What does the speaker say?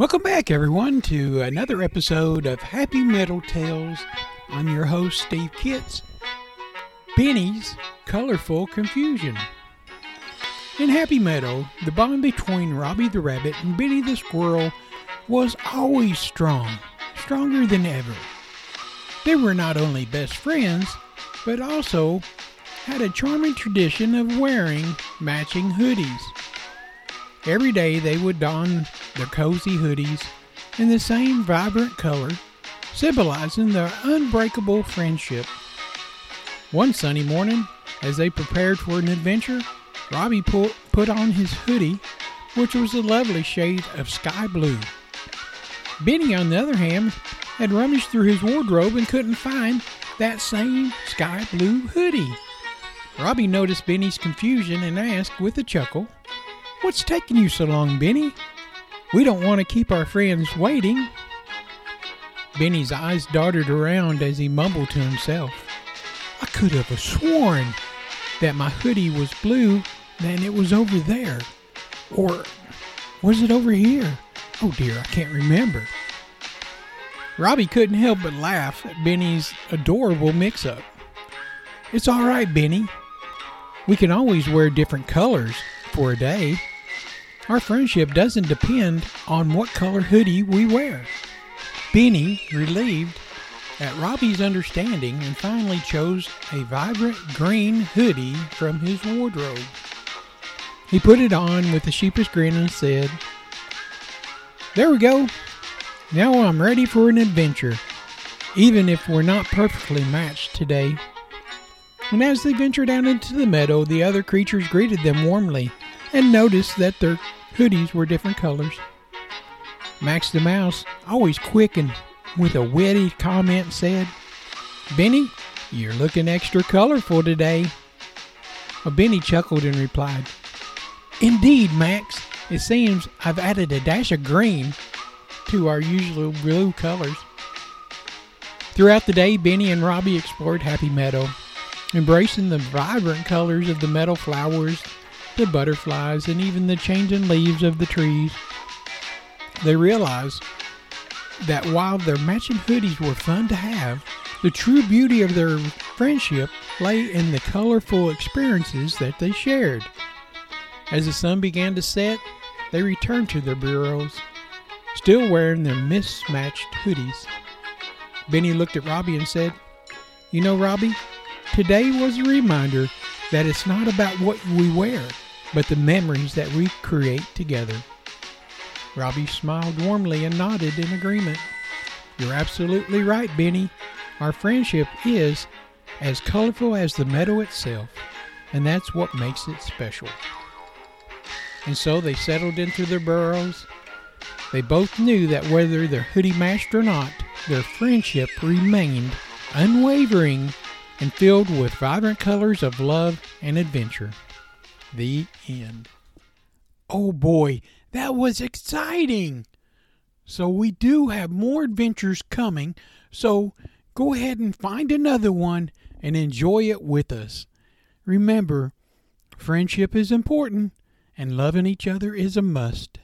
Welcome back, everyone, to another episode of Happy Meadow Tales. I'm your host, Steve Kitts. Benny's Colorful Confusion. In Happy Meadow, the bond between Robby the Rabbit and Benny the Squirrel was always strong, stronger than ever. They were not only best friends, but also had a charming tradition of wearing matching hoodies. Every day they would don their cozy hoodies in the same vibrant color, symbolizing their unbreakable friendship. One sunny morning, as they prepared for an adventure, Robby put, put on his hoodie, which was a lovely shade of sky blue. Benny, on the other hand, had rummaged through his wardrobe and couldn't find that same sky blue hoodie. Robby noticed Benny's confusion and asked with a chuckle, What's taking you so long, Benny? We don't want to keep our friends waiting. Benny's eyes darted around as he mumbled to himself. I could have sworn that my hoodie was blue and it was over there. Or was it over here? Oh dear, I can't remember. Robby couldn't help but laugh at Benny's adorable mix up. It's all right, Benny. We can always wear different colors for a day. Our friendship doesn't depend on what color hoodie we wear. Benny, relieved at Robby's understanding, and finally chose a vibrant green hoodie from his wardrobe. He put it on with a sheepish grin and said, There we go. Now I'm ready for an adventure, even if we're not perfectly matched today. And as they ventured out into the meadow, the other creatures greeted them warmly and noticed that their hoodies were different colors. Max the Mouse, always quick and with a witty comment, said, Benny, you're looking extra colorful today. Well, Benny chuckled and replied, Indeed, Max, it seems I've added a dash of green to our usual blue colors. Throughout the day, Benny and Robby explored Happy Meadow, embracing the vibrant colors of the meadow flowers the butterflies, and even the changing leaves of the trees. They realized that while their matching hoodies were fun to have, the true beauty of their friendship lay in the colorful experiences that they shared. As the sun began to set, they returned to their bureaus, still wearing their mismatched hoodies. Benny looked at Robby and said, You know, Robby, today was a reminder that it's not about what we wear, but the memories that we create together. Robby smiled warmly and nodded in agreement. You're absolutely right, Benny. Our friendship is as colorful as the meadow itself, and that's what makes it special. And so they settled into their burrows. They both knew that whether their hoodie matched or not, their friendship remained unwavering and filled with vibrant colors of love and adventure. The end. Oh boy, that was exciting! So we do have more adventures coming, so go ahead and find another one and enjoy it with us. Remember, friendship is important and loving each other is a must.